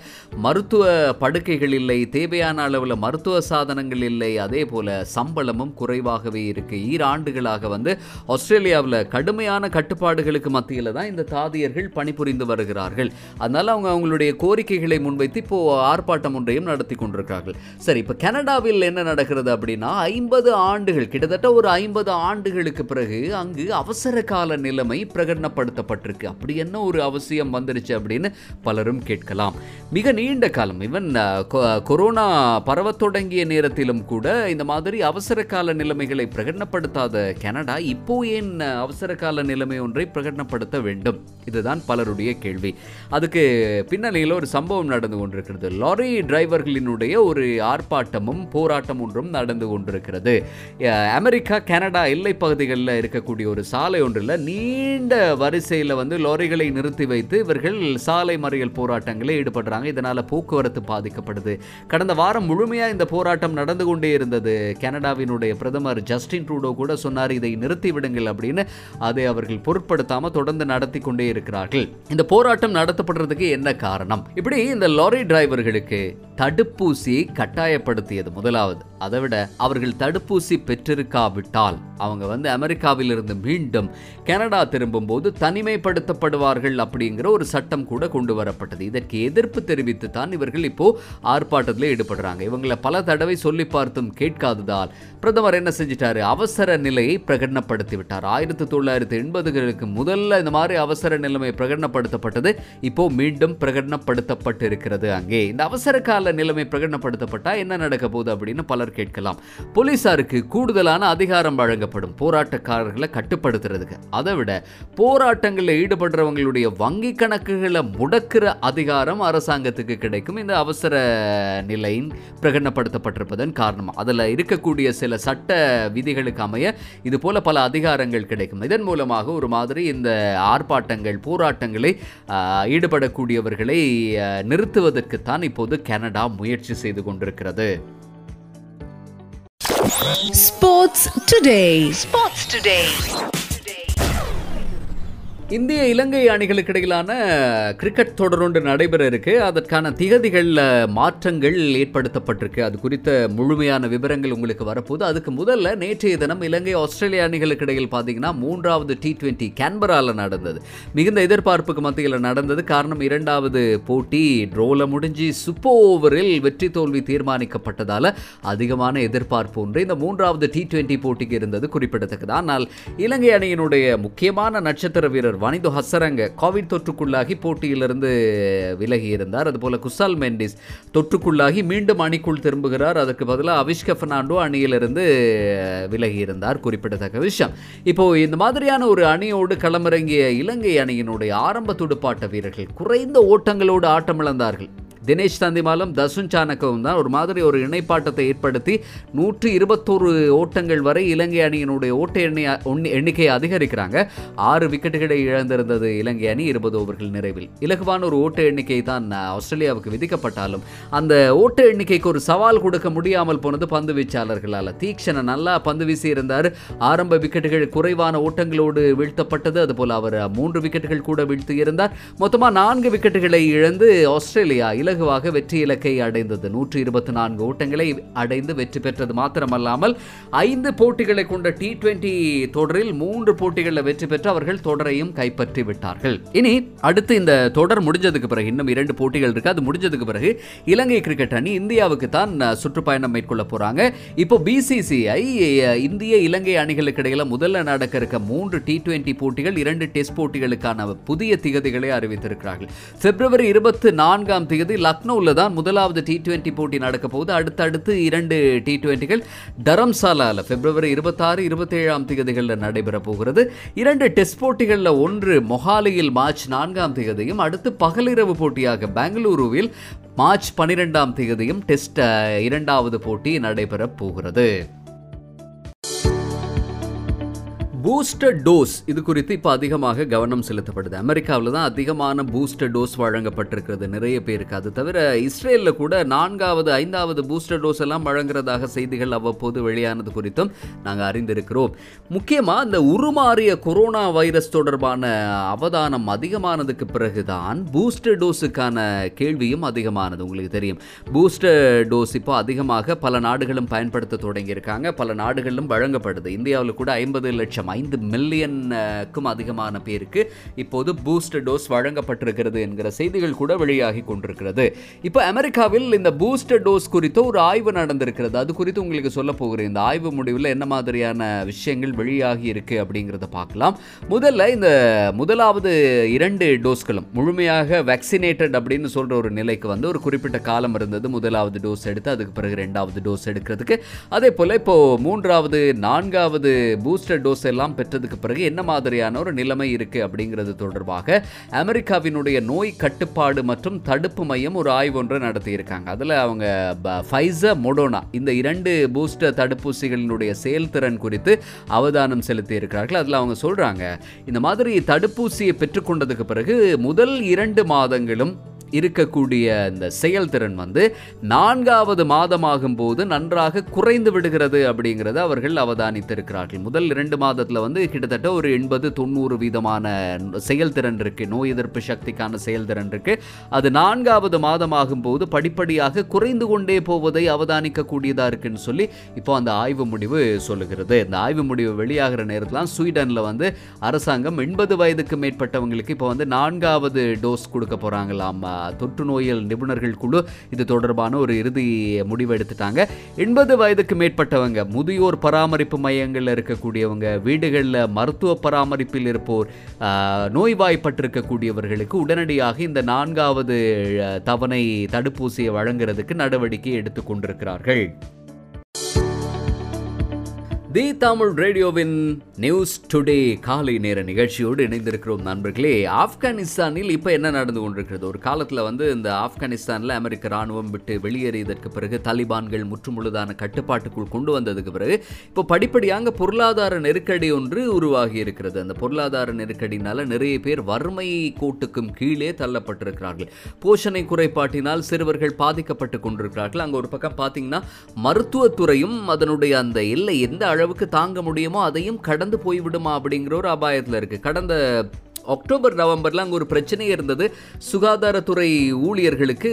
மருத்துவ படுக்கைகள் இல்லை தேவையான அளவில் மருத்துவ சாதனங்கள் இல்லை அதே போல சம்பளமும் குறைவாகவே இருக்குது ஈராண்டுகளாக வந்து ஆஸ்திரேலியாவில் கடுமையான கட்டுப்பாடுகளுக்கு மத்தியில் தான் இந்த தாதியர்கள் பணிபுரிந்து வருகிறார்கள். அதனால் அவங்க அவங்களுடைய கோரிக்கைகளை முன்வைத்து இப்போ ஆர்ப்பாட்டம் ஒன்றையும் நடத்தி கொண்டிருக்கிறார்கள் சரி இப்போ கனடாவில் என்ன நடக்கிறது அப்படின்னா ஐம்பது ஆண்டுகள் கிட்டத்தட்ட ஒரு ஐம்பது ஆண்டுகளுக்கு பிறகு அங்கு அவசர கால நிலைமை பிரகடனப்படுத்தப்பட்டிருக்கு. அப்படி என்ன ஒரு அவசியம் வந்துருச்சு அப்படின்னு பலரும் கேட்கலாம். மிக நீண்ட காலம் ஈவன் கொரோனா பரவ தொடங்கிய நேரத்திலும் கூட இந்த மாதிரி அவசர கால நிலைமைகளை பிரகடனப்படுத்தாத கனடா இப்போ ஏன் அவசர கால நிலைமை ஒன்றை பிரகடனப்படுத்த வேண்டும்? இதுதான் பலருடைய கேள்வி. அதுக்கு பின்னணியில் ஒரு சம்பவம் நடந்து கொண்டிருக்கிறது. லாரி டிரைவர்களினுடைய ஒரு ஆர்ப்பாட்டமும் போராட்டம் ஒன்றும் நடந்து கொண்டிருக்கிறது. அமெரிக்கா கனடா எல்லை பகுதிகளில் இருக்கக்கூடிய ஒரு சாலை ஒன்றில் நீண்ட வரிசையில் வந்து லாரிகளை நிறுத்தி வைத்து இவர்கள் சாலை மறியல் போராட்டங்களில் ஈடுபடுறாங்க. இதனால போக்குவரத்து பாதிக்கப்படுது. கடந்த வாரம் முழுமையாக இந்த போராட்டம் நடந்து கொண்டே இருந்தது. கனடாவினுடைய பிரதமர் ஜஸ்டின் ட்ரூடோ கூட சொன்னார் இதை நிறுத்தி விடுங்கள் அப்படின்னு அதை அவர்கள் பொருட்படுத்தாம தொடர்ந்து நடத்தி கொண்டே இருக்கிறார்கள். இந்த போராட்டம் நடத்தப்படுறதுக்கு என்ன காரணம்? இப்படி இந்த லாரி டிரைவர்களுக்கு தடுப்பூசியை கட்டாயப்படுத்தியது முதலாவது. அதை விட அவர்கள் தடுப்பூசி பெற்றிருக்காவிட்டால் அவங்க வந்து அமெரிக்காவிலிருந்து மீண்டும் கனடா திரும்பும்போது தனிமைப்படுத்தப்படுவார்கள் அப்படிங்கிற ஒரு சட்டம் கூட கொண்டு வரப்பட்டது. இதற்கு எதிர்ப்பு தெரிவித்து தான் இவர்கள் இப்போ ஆர்ப்பாட்டத்தில் ஈடுபடுறாங்க. இவங்களை பல தடவை சொல்லி பார்த்தும் கேட்காததால் பிரதமர் என்ன செஞ்சிட்டாரு? அவசர நிலையை பிரகடனப்படுத்தி விட்டார் ஆயிரத்தி தொள்ளாயிரத்தி எண்பதுகளுக்கு முதல்ல இந்த மாதிரி அவசர நிலைமை பிரகடனப்படுத்தப்பட்டது இப்போ மீண்டும் பிரகடனப்படுத்தப்பட்டிருக்கிறது அங்கே. இந்த அவசர கால நிலைமை பிரகடனப்படுத்தப்பட்டா என்ன நடக்க போகுது அப்படின்னு பலர் கேட்கலாம். போலீசாருக்கு கூடுதலான அதிகாரம் வழங்கப்படும் போராட்டக்காரர்களை கட்டுப்படுத்துறதுக்கு. அதை விட போராட்டங்களில் ஈடுபடுறவங்களுடைய வங்கி கணக்குகளை முடக்கிற அதிகாரம் அரசாங்கத்துக்கு கிடைக்கும். இந்த அவசர நிலையின் பிரகடனப்படுத்தப்பட்டிருப்பதன் காரணம். அதில் இருக்கக்கூடிய சில சில சட்ட விதிகளுக்கு அமைய இது போல பல அதிகாரங்கள் கிடைக்கும் இதன் மூலமாக ஒரு மாதிரி இந்த ஆர்ப்பாட்டங்கள் போராட்டங்களை ஈடுபடக்கூடியவர்களை நிறுத்துவதற்குத்தான் இப்போது கனடா முயற்சி செய்து கொண்டிருக்கிறது Sports today. Sports today. இந்திய இலங்கை அணிகளுக்கு இடையிலான கிரிக்கெட் தொடர் ஒன்று நடைபெற இருக்கு. அதற்கான திகதிகளில் மாற்றங்கள் ஏற்படுத்தப்பட்டிருக்கு. அது குறித்த முழுமையான விவரங்கள் உங்களுக்கு வரப்போகுது. அதுக்கு முதல்ல நேற்றைய தினம் இலங்கை ஆஸ்திரேலிய அணிகளுக்கு இடையில் பார்த்தீங்கன்னா மூன்றாவது டி டுவெண்ட்டி கேன்பராவில் நடந்தது. மிகுந்த எதிர்பார்ப்புக்கு மத்தியில் நடந்தது. காரணம் இரண்டாவது போட்டி ட்ரோல முடிஞ்சு சுப்போ ஓவரில் வெற்றி தோல்வி தீர்மானிக்கப்பட்டதால் அதிகமான எதிர்பார்ப்பு ஒன்று. இந்த மூன்றாவது டி டுவெண்ட்டி போட்டிக்கு இருந்தது குறிப்பிடத்தக்கது. ஆனால் இலங்கை அணியினுடைய முக்கியமான நட்சத்திர வீரர் வனிது ஹசரங்க கோவிட் தொற்றுக்குள்ளாகி போட்டியிலிருந்து விலகி இருந்தார். அதுபோல குசால் மெண்டிஸ் தொற்றுக்குள்ளாகி மீண்டும் அணிக்குள் திரும்புகிறார். அதற்கு பதிலாக அவிஷ்க பெர்னாண்டோ அணியிலிருந்து விலகி இருந்தார். குறிப்பிடத்தக்க விஷயம். இப்போ இந்த மாதிரியான ஒரு அணியோடு களமிறங்கிய இலங்கை அணியினுடைய ஆரம்ப துடுப்பாட்ட வீரர்கள் குறைந்த ஓட்டங்களோடு ஆட்டமிழந்தார்கள். தினேஷ் தந்திமாலும் தசுன் சாணக்கவும் தான் ஒரு மாதிரி ஒரு இணைப்பாட்டத்தை ஏற்படுத்தி நூற்றி இருபத்தோரு ஓட்டங்கள் வரை இலங்கை அணியினுடைய ஓட்ட எண்ணெய் எண்ணிக்கையை அதிகரிக்கிறாங்க. ஆறு விக்கெட்டுகளை இழந்திருந்தது இலங்கை அணி இருபது ஓவர்கள் நிறைவில். இலகுவான ஒரு ஓட்ட எண்ணிக்கை தான் ஆஸ்திரேலியாவுக்கு விதிக்கப்பட்டாலும். அந்த ஓட்ட எண்ணிக்கைக்கு ஒரு சவால் கொடுக்க முடியாமல் போனது பந்து வீச்சாளர்களால். தீக்ஷண நல்லா பந்து வீசியிருந்தார் ஆரம்ப விக்கெட்டுகள் குறைவான ஓட்டங்களோடு வீழ்த்தப்பட்டது. அதுபோல் அவர் மூன்று விக்கெட்டுகள் கூட வீழ்த்தியிருந்தார் மொத்தமாக நான்கு விக்கெட்டுகளை இழந்து ஆஸ்திரேலியா இலகுவாக வெற்றி இலக்கை அடைந்தது. நூற்றி இருபத்தி நான்கு ஓட்டங்களை அடைந்து வெற்றி பெற்றது மாத்திரமல்லாமல் ஐந்து போட்டிகளை கொண்ட டி டுவெண்டி தொடரில் மூன்று போட்டிகளில் வெற்றி பெற்று அவர்கள் தொடரையும் கைப்பற்றி விட்டார்கள். இனி அடுத்து இந்த தொடர் முடிஞ்சதுக்கு பிறகு இன்னும் இரண்டு போட்டிகள் இருக்கு. அது முடிஞ்சதுக்கு பிறகு இலங்கை கிரிக்கெட் அணி இந்தியாவுக்கு தான் சுற்றுப்பயணம் மேற்கொள்ள போறாங்க. இப்போ பிசிசிஐ இந்திய இலங்கை அணிகளுக்கு இடையில முதல்ல நடக்க இருக்க மூன்று டி டுவெண்டி போட்டிகள் இரண்டு டெஸ்ட் போட்டிகளுக்கான புதிய திகதிகளை அறிவித்திருக்கிறார்கள். பிப்ரவரி இருபத்தி நான்காம் தேதி லக்னோவில் தான் முதலாவது டி டுவெண்ட்டி போட்டி நடக்க போகுது. அடுத்தடுத்து இரண்டு டி டுவெண்ட்டிகள் தரம்சாலாவில் பிப்ரவரி இருபத்தாறு இருபத்தேழாம் தேதிகளில் நடைபெற போகிறது. இரண்டு டெஸ்ட் போட்டிகளில் ஒன்று மொஹாலியில் மார்ச் நான்காம் தேதியும் அடுத்து பகலிரவு போட்டியாக பெங்களூருவில் மார்ச் பன்னிரெண்டாம் தேதியும் டெஸ்ட் இரண்டாவது போட்டி நடைபெற போகிறது. பூஸ்டர் டோஸ் இது குறித்து இப்போ அதிகமாக கவனம் செலுத்தப்படுது. அமெரிக்காவில் தான் அதிகமான பூஸ்டர் டோஸ் வழங்கப்பட்டிருக்கிறது நிறைய பேருக்கு. அது தவிர இஸ்ரேலில் கூட நான்காவது ஐந்தாவது பூஸ்டர் டோஸ் எல்லாம் வழங்குறதாக செய்திகள் அவ்வப்போது வெளியானது குறித்தும் நாங்கள் அறிந்திருக்கிறோம். முக்கியமாக இந்த உருமாறிய கொரோனா வைரஸ் தொடர்பான அவதானம் அதிகமானதுக்கு பிறகுதான் பூஸ்டர் டோஸுக்கான கேள்வியும் அதிகமானது. உங்களுக்கு தெரியும். பூஸ்டர் டோஸ் இப்போ அதிகமாக பல நாடுகளும் பயன்படுத்த தொடங்கியிருக்காங்க. பல நாடுகளிலும் வழங்கப்படுது. இந்தியாவில் கூட ஐம்பது லட்சம் ஐந்து மில்லியனுக்கும் அதிகமான பேருக்கு இப்போது பூஸ்டர் டோஸ் வழங்கப்பட்டிருக்கிறது என்கிற செய்திகள் கூட வெளியாகி கொண்டிருக்கிறது. இப்போ அமெரிக்காவில் இந்த பூஸ்டர் டோஸ் குறித்த ஒரு ஆய்வு நடந்திருக்கிறது. அது குறித்து உங்களுக்கு சொல்ல போகிறேன். இந்த ஆய்வு முடிவில் என்ன மாதிரியான விஷயங்கள் வெளியாகி இருக்கு அப்படிங்கிறத பார்க்கலாம். முதல்ல இந்த முதலாவது இரண்டு டோஸ்களும் முழுமையாக வேக்சினேட்டட் அப்படின்னு சொல்கிற ஒரு நிலைக்கு வந்து ஒரு குறிப்பிட்ட காலம் இருந்தது. முதலாவது டோஸ் எடுத்து அதுக்கு பிறகு ரெண்டாவது டோஸ் எடுக்கிறதுக்கு. அதே போல் இப்போது மூன்றாவது நான்காவது பூஸ்டர் டோஸ் எல்லாம் பெற்றதுக்கு பிறகு என்ன மாதிரியான ஒரு நிலைமை இருக்கு அப்படிங்கிறது தொடர்பாக அமெரிக்காவினுடைய நோய் கட்டுப்பாடு மற்றும் தடுப்பு மையம் ஒரு ஆய்வு ஒன்று நடத்தியிருக்காங்க. அதில் அவங்க ஃபைசர் மொடோனா இந்த இரண்டு பூஸ்டர் தடுப்பூசிகளினுடைய செயல்திறன் குறித்து அவதானம் செலுத்தி இருக்கிறார்கள் அதில் அவங்க சொல்கிறாங்க இந்த மாதிரி தடுப்பூசியை பெற்றுக்கொண்டதுக்கு பிறகு முதல் இரண்டு மாதங்களும் இருக்கக்கூடிய இந்த செயல்திறன் வந்து நான்காவது மாதமாகும் போது நன்றாக குறைந்து விடுகிறது அப்படிங்கிறத அவர்கள் அவதானித்திருக்கிறார்கள். முதல் இரண்டு மாதத்தில் வந்து கிட்டத்தட்ட ஒரு எண்பது தொண்ணூறு வீதமான செயல்திறன் இருக்கு. நோய் எதிர்ப்பு சக்திக்கான செயல்திறன் இருக்கு. அது நான்காவது மாதமாகும் போது படிப்படியாக குறைந்து கொண்டே போவதை அவதானிக்கக்கூடியதாக இருக்குன்னு சொல்லி இப்போ அந்த ஆய்வு முடிவு சொல்லுகிறது. இந்த ஆய்வு முடிவு வெளியாகிற நேரத்தில் ஸ்வீடனில் வந்து அரசாங்கம் எண்பது வயதுக்கு மேற்பட்டவங்களுக்கு இப்போ வந்து நான்காவது டோஸ் கொடுக்க போறாங்களாம் தொற்று நோயல் நிபுணர்கள் குழு இது தொடர்பான ஒரு இறுதி முடிவு எடுத்துட்டாங்க. எண்பது வயதுக்கு மேற்பட்டவங்க முதியோர் பராமரிப்பு மையங்களில் இருக்கக்கூடியவங்க வீடுகளில் மருத்துவ பராமரிப்பில் இருப்போர் ஆஹ், நோய்வாய்ப்பட்டிருக்கக்கூடியவர்களுக்கு உடனடியாக இந்த நான்காவது தவணை தடுப்பூசியை வழங்குறதுக்கு நடவடிக்கை எடுத்துக் கொண்டிருக்கிறார்கள். தி தமிழ் ரேடியோவின் நியூஸ் டுடே காலை நேர நிகழ்ச்சியோடு இணைந்திருக்கிறோம் நண்பர்களே. ஆப்கானிஸ்தானில் இப்போ என்ன நடந்து கொண்டிருக்கிறது? ஒரு காலத்தில் வந்து இந்த ஆப்கானிஸ்தானில் அமெரிக்க ராணுவம் விட்டு வெளியேறியதற்கு பிறகு தாலிபான்கள் முற்றுமுழுதான கட்டுப்பாட்டுக்குள் கொண்டு வந்ததுக்கு பிறகு இப்போ படிப்படியாக பொருளாதார நெருக்கடி ஒன்று உருவாகி இருக்கிறது. அந்த பொருளாதார நெருக்கடினால நிறைய பேர் வறுமை கோட்டுக்கும் கீழே தள்ளப்பட்டிருக்கிறார்கள். போஷணை குறைபாட்டினால் சிறுவர்கள் பாதிக்கப்பட்டு கொண்டிருக்கிறார்கள். அங்கே ஒரு பக்கம் பார்த்தீங்கன்னா மருத்துவத்துறையும் அதனுடைய அந்த எல்லை எந்த அளவுக்கு தாங்க முடியுமோ அதையும் கடந்து போய்விடுமா அப்படிங்கிற ஒரு அபாயத்தில் இருக்கு. கடந்த அக்டோபர் நவம்பர்ல அங்கே ஒரு பிரச்சனை இருந்தது. சுகாதாரத்துறை ஊழியர்களுக்கு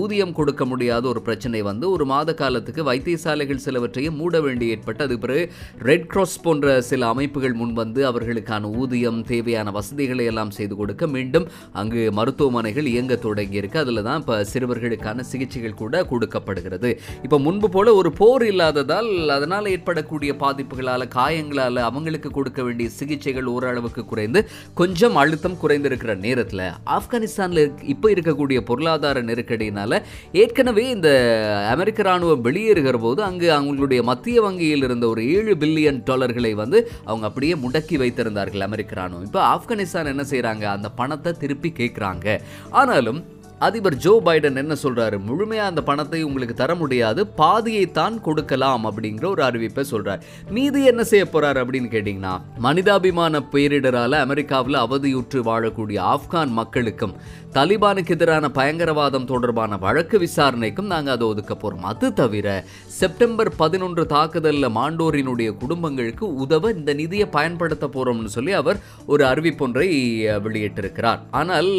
ஊதியம் கொடுக்க முடியாத ஒரு பிரச்சனை வந்து ஒரு மாத காலத்துக்கு வைத்தியசாலைகள் சிலவற்றையும் மூட வேண்டி ஏற்பட்டு. அது பிறகு ரெட் கிராஸ் போன்ற சில அமைப்புகள் முன்வந்து அவர்களுக்கான ஊதியம் தேவையான வசதிகளை எல்லாம் செய்து கொடுக்க மீண்டும் அங்கு மருத்துவமனைகள் இயங்க தொடங்கியிருக்கு. அதில் தான் இப்போ சிறுவர்களுக்கான சிகிச்சைகள் கூட கொடுக்கப்படுகிறது. இப்போ முன்பு போல ஒரு போர் இல்லாததால் அதனால் ஏற்படக்கூடிய பாதிப்புகளால் காயங்களால் அவங்களுக்கு கொடுக்க வேண்டிய சிகிச்சைகள் ஓரளவுக்கு குறைந்து கொஞ்சம் கொஞ்சம் அழுத்தம் குறைந்திருக்கிற நேரத்தில் ஆப்கானிஸ்தானில் இப்போ இருக்கக்கூடிய பொருளாதார நெருக்கடியினால் ஏற்கனவே இந்த அமெரிக்க ராணுவம் வெளியேறுகிற போது அங்கு அவங்களுடைய மத்திய வங்கியில் இருந்த ஒரு ஏழு பில்லியன் டாலர்களை வந்து அவங்க அப்படியே முடக்கி வைத்திருந்தார்கள் அமெரிக்க ராணுவம். இப்போ ஆப்கானிஸ்தான் என்ன செய்கிறாங்க அந்த பணத்தை திருப்பி கேட்குறாங்க. ஆனாலும் அதிபர் ஜோ பைடன் என்ன சொல்றாரு? முழுமையா அந்த பணத்தை உங்களுக்கு தர முடியாது பாதியை தான் கொடுக்கலாம் அப்படிங்கிற ஒரு அறிவிப்பை சொல்றாரு. மீதி என்ன செய்ய போறாரு அப்படின்னு கேட்டீங்கன்னா மனிதாபிமான பேரிடரால அமெரிக்காவில் அவதியுற்று வாழக்கூடிய ஆப்கான் மக்களுக்கும் தலிபானுக்கு எதிரான பயங்கரவாதம் தொடர்பான வழக்கு விசாரணைக்கும் நாங்கள் அதை ஒதுக்க போறோம். அது தவிர செப்டம்பர் பதினொன்று தாக்குதலில் மாண்டோரினுடைய குடும்பங்களுக்கு உதவ இந்த நிதியை பயன்படுத்த போறோம்னு சொல்லி அவர் ஒரு அறிவிப்பொன்றை வெளியிட்டிருக்கிறார். ஆனால்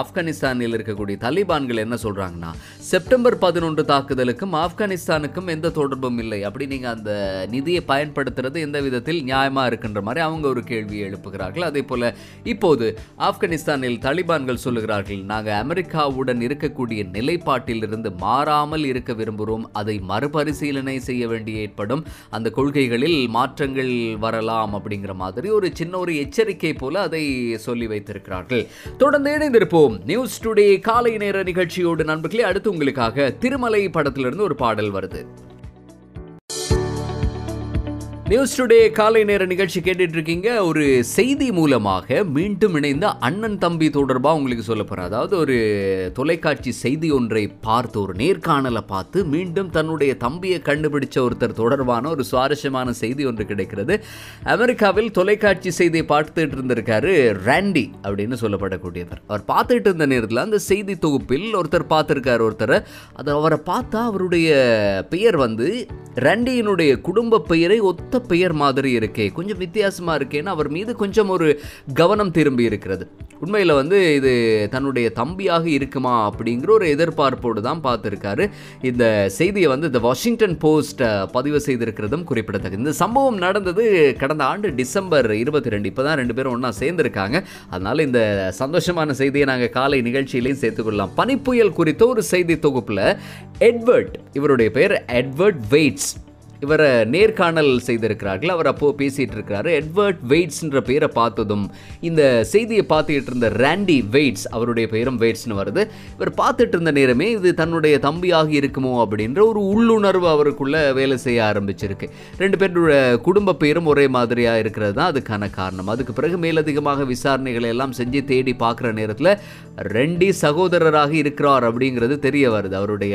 ஆப்கானிஸ்தானில் இருக்கக்கூடிய தலிபான்கள் என்ன சொல்றாங்கன்னா செப்டம்பர் பதினொன்று தாக்குதலுக்கும் ஆப்கானிஸ்தானுக்கும் எந்த தொடர்பும் இல்லை. அப்படி நீங்கள் அந்த நிதியை பயன்படுத்துறது எந்த விதத்தில் நியாயமாக இருக்கின்ற மாதிரி அவங்க ஒரு கேள்வியை எழுப்புகிறார்கள். அதே போல் இப்போது ஆப்கானிஸ்தானில் தலிபான்கள் சொல்லுகிறார்கள் நாங்கள் அமெரிக்காவுடன் இருக்கக்கூடிய நிலைப்பாட்டில் இருந்து மாறாமல் இருக்க விரும்புகிறோம். அதை மறுபரிசீலனை செய்ய வேண்டிய ஏற்படும். அந்த கொள்கைகளில் மாற்றங்கள் வரலாம். அப்படிங்கிற மாதிரி ஒரு சின்ன ஒரு எச்சரிக்கை போல அதை சொல்லி வைத்திருக்கிறார்கள். தொடர்ந்து இணைந்திருப்போம். நியூஸ் டுடே காலை நேர நிகழ்ச்சியோடு நண்பர்களே அடுத்து உங்களுக்காக திருமலை படத்திலிருந்து ஒரு பாடல் வருது. நியூஸ் டுடே காலை நேர நிகழ்ச்சி கேட்டுட்டு இருக்கீங்க. ஒரு செய்தி மூலமாக மீண்டும் இணைந்த அண்ணன் தம்பி தொடர்பாக உங்களுக்கு சொல்ல போகிறேன் அதாவது ஒரு தொலைக்காட்சி செய்தி ஒன்றை பார்த்து ஒரு நேர்காணலை பார்த்து மீண்டும் தன்னுடைய தம்பியை கண்டுபிடிச்ச ஒருத்தர் தொடர்பான ஒரு சுவாரஸ்யமான செய்தி ஒன்று கிடைக்கிறது. அமெரிக்காவில் தொலைக்காட்சி செய்தியை பார்த்துட்டு இருந்திருக்காரு ராண்டி அப்படின்னு சொல்லப்படக்கூடியவர். அவர் பார்த்துட்டு இருந்த நேரத்தில் அந்த செய்தி தொகுப்பில் ஒருத்தர் பார்த்துருக்காரு ஒருத்தரை. அது அவரை பார்த்தா அவருடைய பெயர் வந்து ரண்டியினுடைய குடும்ப பெயரை ஒத்து பெயர் மாதிரி இருக்கே கொஞ்சம் வித்தியாசமாக இருக்கேன்னு அவர் மீது கொஞ்சம் ஒரு கவனம் திரும்பி இருக்கிறது. உண்மையில் வந்து இது தன்னுடைய தம்பியாக இருக்குமா அப்படிங்கிற ஒரு எதிர்பார்ப்போடு தான் பார்த்துருக்காரு. இந்த செய்தியை வந்து இந்த வாஷிங்டன் போஸ்ட் பதிவு செய்திருக்கிறதும் குறிப்பிடத்தக்கது. இந்த சம்பவம் நடந்தது கடந்த ஆண்டு டிசம்பர் இருபத்தி ரெண்டு இப்போ தான் ரெண்டு பேரும் ஒன்றா சேர்ந்துருக்காங்க. அதனால் இந்த சந்தோஷமான செய்தியை நாங்கள் காலை நிகழ்ச்சியிலையும் சேர்த்துக்கொள்ளலாம் பனிப்புயல் குறித்த ஒரு செய்தி தொகுப்பில் எட்வர்ட் இவருடைய பெயர் எட்வர்ட் வெயிட்ஸ் இவரை நேர்காணல் செய்திருக்கிறார்கள். அவர் அப்போது பேசிகிட்டு இருக்கிறாரு எட்வர்ட் வெயிட்ஸ்ன்ற பேரை பார்த்ததும் இந்த செய்தியை பார்த்துக்கிட்டு இருந்த ராண்டி வெயிட்ஸ் அவருடைய பெயரும் வெயிட்ஸ்னு வருது. இவர் பார்த்துட்டு இருந்த நேரமே இது தன்னுடைய தம்பியாக இருக்குமோ அப்படின்ற ஒரு உள்ளுணர்வு அவருக்குள்ளே வேலை செய்ய ஆரம்பிச்சிருக்கு. ரெண்டு பேருடைய குடும்ப பெயரும் ஒரே மாதிரியாக இருக்கிறது தான் அதுக்கான காரணம். அதுக்கு பிறகு மேலதிகமாக விசாரணைகளை எல்லாம் செஞ்சு தேடி பார்க்குற நேரத்தில் ரெண்டி சகோதரராக இருக்கிறார் அப்படிங்கிறது தெரிய வருது. அவருடைய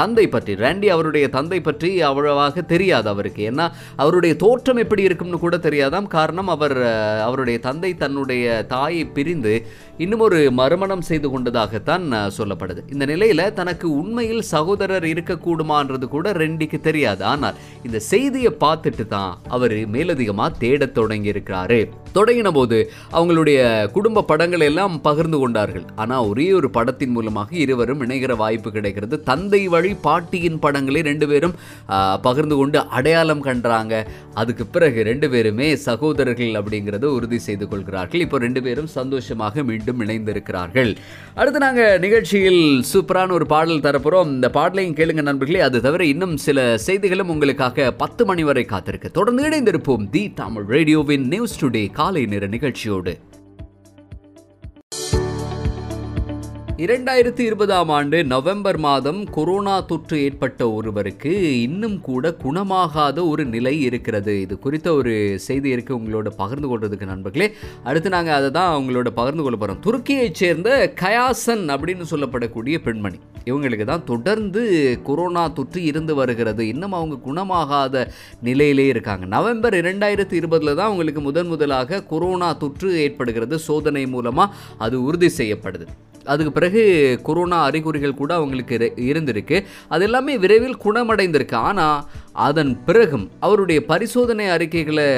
தந்தை பற்றி ராண்டி அவருடைய தந்தை பற்றி அவ்வளவாக தெரியாது அவருக்கு. ஏன்னா அவருடைய தோற்றம் எப்படி இருக்கும்னு கூட தெரியாதாம். காரணம் அவர் அவருடைய தந்தை தன்னுடைய தாயை பிரிந்து இன்னும் ஒரு மறுமணம் செய்து கொண்டதாகத்தான் சொல்லப்படுது. இந்த நிலையில தனக்கு உண்மையில் சகோதரர் இருக்கக்கூடுமான்றது கூட ரெண்டிக்கு தெரியாது. ஆனால் இந்த செய்தியை பார்த்துட்டு தான் அவர் மேலதிகமாக தேடத் தொடங்கி இருக்கிறாரு தொடங்கின போது அவங்களுடைய குடும்ப படங்களை எல்லாம் பகிர்ந்து கொண்டார்கள். ஆனால் ஒரே ஒரு படத்தின் மூலமாக இருவரும் இணைகிற வாய்ப்பு கிடைக்கிறது. தந்தை வழி பாட்டியின் படங்களை ரெண்டு பேரும் பகிர்ந்து கொண்டு அடையாளம் கண்டாங்க. அதுக்கு பிறகு ரெண்டு பேருமே சகோதரர்கள் அப்படிங்கிறத உறுதி செய்து கொள்கிறார்கள். இப்போ ரெண்டு பேரும் சந்தோஷமாக மீண்டும் மீண்டும் இணைந்திருக்கிறார்கள். அடுத்து நாங்கள் நிகழ்ச்சியில் சூப்பரான ஒரு பாடல் தரப்போகிறோம் இந்த பாடலையும் கேளுங்க நண்பர்களே. அது தவிர இன்னும் சில செய்திகளும் உங்களுக்காக பத்து மணி வரை காத்திருக்கு. தொடர்ந்து இணைந்திருப்போம் தி தமிழ் ரேடியோவின் நியூஸ் டுடே காலை நேர நிகழ்ச்சியோடு. இரண்டாயிரத்தி இருபதாம் ஆண்டு நவம்பர் மாதம் கொரோனா தொற்று ஏற்பட்ட ஒருவருக்கு இன்னும் கூட குணமாகாத ஒரு நிலை இருக்கிறது. இது குறித்த ஒரு செய்தி இருக்கு உங்களோட பகிர்ந்து கொள்றதுக்கு நண்பர்களே. அடுத்து நாங்கள் அதை தான் உங்களோட பகிர்ந்து கொள்ள போகிறோம் துருக்கியைச் சேர்ந்த கயாசன் அப்படின்னு சொல்லப்படக்கூடிய பெண்மணி. இவங்களுக்கு தான் தொடர்ந்து கொரோனா தொற்று இருந்து வருகிறது. இன்னும் அவங்க குணமாகாத நிலையிலே இருக்காங்க. நவம்பர் இரண்டாயிரத்தி இருபதில் தான் அவங்களுக்கு முதன் முதலாக கொரோனா தொற்று ஏற்படுகிறது. சோதனை மூலமாக அது உறுதி செய்யப்படுது. அதுக்கு பிறகு கொரோனா அறிகுறிகள் கூட அவங்களுக்கு இரு- இருந்திருக்கு. அது எல்லாமே விரைவில் குணமடைந்திருக்கு. ஆனால் அதன் பிறகும் அவருடைய பரிசோதனை அறிக்கைகளை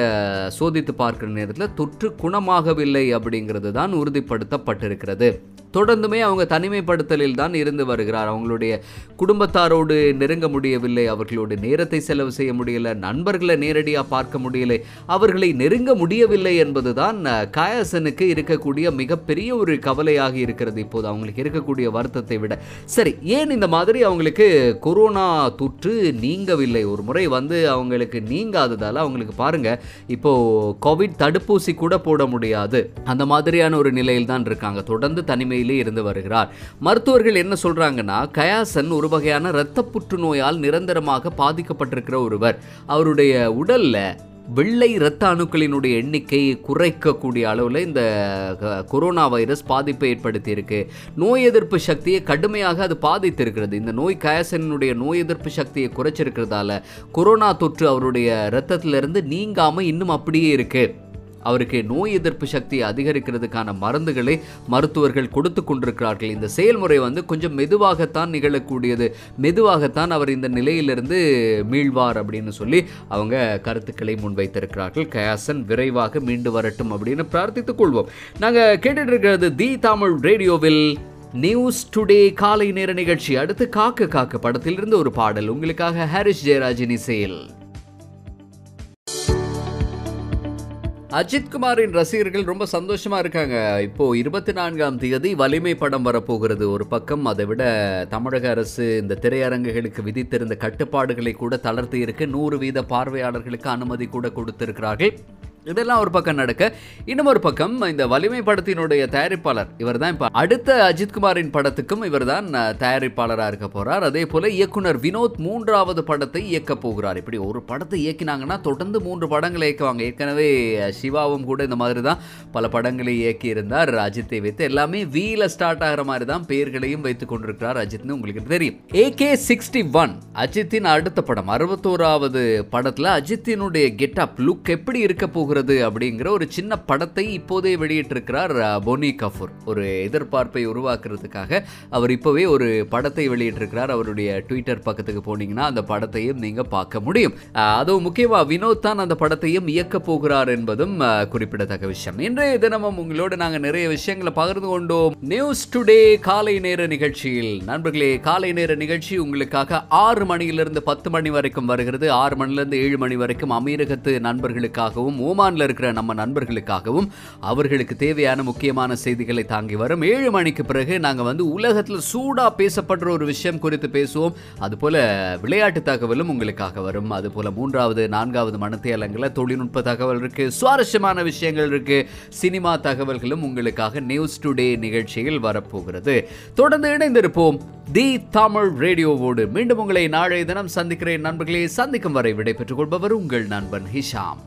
சோதித்து பார்க்கிற நேரத்தில் தொற்று குணமாகவில்லை அப்படிங்கிறது தான் உறுதிப்படுத்தப்பட்டிருக்கிறது. தொடர்ந்துமே அவங்க தனிமைப்படுத்தலில் தான் இருந்து வருகிறார். அவங்களுடைய குடும்பத்தாரோடு நெருங்க முடியவில்லை அவர்களோடு நேரத்தை செலவு செய்ய முடியல நண்பர்களை நேரடியாக பார்க்க முடியலை அவர்களை நெருங்க முடியவில்லை என்பதுதான் தான் காயாசனுக்கு இருக்கக்கூடிய மிகப்பெரிய ஒரு கவலையாக இருக்கிறது. இப்போது அவங்களுக்கு இருக்கக்கூடிய வருத்தத்தை விட. சரி ஏன் இந்த மாதிரி அவங்களுக்கு கொரோனா தொற்று நீங்கவில்லை? ஒரு முறை வந்து அவங்களுக்கு நீங்காததால் அவங்களுக்கு பாருங்க இப்போது கோவிட் தடுப்பூசி கூட போட முடியாது. அந்த மாதிரியான ஒரு நிலையில் தான் இருக்காங்க. தொடர்ந்து தனிமையிலே இருந்து வருகிறார். மருத்துவர்கள் என்ன சொல்கிறாங்கன்னா கயாசன் ஒரு வகையான இரத்த புற்றுநோயால் நிரந்தரமாக பாதிக்கப்பட்டிருக்கிற ஒருவர். அவருடைய உடலில் வெள்ளை இரத்த அணுக்களினுடைய எண்ணிக்கை குறைக்கக்கூடிய அளவில் இந்த கொரோனா வைரஸ் பாதிப்பை ஏற்படுத்தியிருக்கு. நோய் எதிர்ப்பு சக்தியை கடுமையாக அது பாதித்திருக்கிறது. இந்த நோய் கயசனுடைய நோய் எதிர்ப்பு சக்தியை குறைச்சிருக்கிறதால கொரோனா தொற்று அவருடைய இரத்தத்திலிருந்து நீங்காமல் இன்னும் அப்படியே இருக்குது அவருக்கு நோய் எதிர்ப்பு சக்தியை அதிகரிக்கிறதுக்கான மருந்துகளை மருத்துவர்கள் கொடுத்து கொண்டிருக்கிறார்கள். இந்த செயல்முறை வந்து கொஞ்சம் மெதுவாகத்தான் நிகழக்கூடியது. மெதுவாகத்தான் அவர் இந்த நிலையிலிருந்து மீழ்வார் அப்படின்னு சொல்லி அவங்க கருத்துக்களை முன்வைத்திருக்கிறார்கள். கயாசன் விரைவாக மீண்டு வரட்டும் அப்படின்னு பிரார்த்தித்துக் கொள்வோம். நாங்கள் கேட்டுட்டு இருக்கிறது தி தமிழ் ரேடியோவில் நியூஸ் டுடே காலை நேர நிகழ்ச்சி. அடுத்து காக்க காக்க படத்திலிருந்து ஒரு பாடல். உங்களுக்காக ஹாரிஸ் ஜெயராஜின் இசையில். அஜித்குமாரின் ரசிகர்கள் ரொம்ப சந்தோஷமா இருக்காங்க. இப்போ இருபத்தி நான்காம் தேதி வலிமை படம் வரப்போகிறது. ஒரு பக்கம் அதை விட தமிழக அரசு இந்த திரையரங்குகளுக்கு விதித்திருந்த கட்டுப்பாடுகளை கூட தளர்த்தி இருக்கு நூறு வீத பார்வையாளர்களுக்கு அனுமதி கூட கொடுத்திருக்கிறார்கள். இதெல்லாம் ஒரு பக்கம் நடக்க இன்னும் ஒரு பக்கம் இந்த வலிமை படத்தினுடைய தயாரிப்பாளர் இவர் தான் இப்போ அடுத்த அஜித்குமாரின் படத்துக்கும் இவர் தான் தயாரிப்பாளராக இருக்க போறார். அதே போல இயக்குனர் வினோத் மூன்றாவது படத்தை இயக்க போகிறார். இப்படி ஒரு படத்தை இயக்கினாங்கன்னா தொடர்ந்து மூன்று படங்களை இயக்குவாங்க. ஏற்கனவே சிவாவும் கூட இந்த மாதிரி தான் பல படங்களை இயக்கி இருந்தார் அஜித்தை வைத்து எல்லாமே வீல ஸ்டார்ட் ஆகிற மாதிரி தான் பெயர்களையும் வைத்துக் கொண்டிருக்கிறார் அஜித்னு உங்களுக்கு தெரியும். ஏகே சிக்ஸ்டி ஒன் அஜித்தின் அடுத்த படம் அறுபத்தோராவது படத்துல அஜித்தினுடைய கெட்டப் லுக் எப்படி இருக்க போகிறது அப்படிங்கிற ஒரு சின்ன படத்தை இப்போதே வெளியிட்டிருக்கிறார் போனி கபூர். ஒரு எதிர்பார்ப்பை உருவாக்குறதுக்காக அவர் இப்போவே ஒரு படத்தை வெளியிட்டிருக்கிறார். அவருடைய ட்விட்டர் பக்கத்துக்கு போனீங்கன்னா அந்த படத்தையும் நீங்க பார்க்க முடியும். அதுவும் முக்கியமா வினோத் தான் அந்த படத்தையும் இயக்க போகிறார் என்பதும் குறிப்பிடத்தக்க விஷயம். இன்றைய தினமும் உங்களோடு நாங்க நிறைய விஷயங்களை பகிர்ந்து கொண்டோம். நியூஸ் டுடே காலை நேர நிகழ்ச்சியில். நண்பர்களே காலை நேர நிகழ்ச்சி உங்களுக்காக ஆறு மணியிலிருந்து பத்து மணி வரைக்கும் வருகிறது. ஆறு மணிலிருந்து ஏழு மணி வரைக்கும் அமீரகத்து நண்பர்களுக்காகவும் ஓமானில் இருக்கிற நம்ம நண்பர்களுக்காகவும் அவர்களுக்கு தேவையான முக்கியமான செய்திகளை தாங்கி வரும். ஏழு மணிக்கு பிறகு நாங்க வந்து உலகத்தில் சூடா பேசப்படுற ஒரு விஷயம் குறித்து பேசுவோம். அதுபோல் விளையாட்டு தகவலும் உங்களுக்காக வரும். அதுபோல் மூன்றாவது நான்காவது மனத்தியலங்களில் தொழில்நுட்ப தகவல் இருக்கு சுவாரஸ்யமான விஷயங்கள் இருக்கு. சினிமா தகவல்களும் உங்களுக்காக நியூஸ் டுடே நிகழ்ச்சியில் வரப்போகிறது. தொடர்ந்து இணைந்திருப்போம். தி தமிழ் ரேடியோவோடு. மீண்டும் உங்களை நாளைய தினம் சந்திக்கிறேன் நண்பர்களே. சந்திக்கும் வரை விடைபெற்றுக் கொள்பவர் உங்கள் நண்பன் ஹிஷாம்.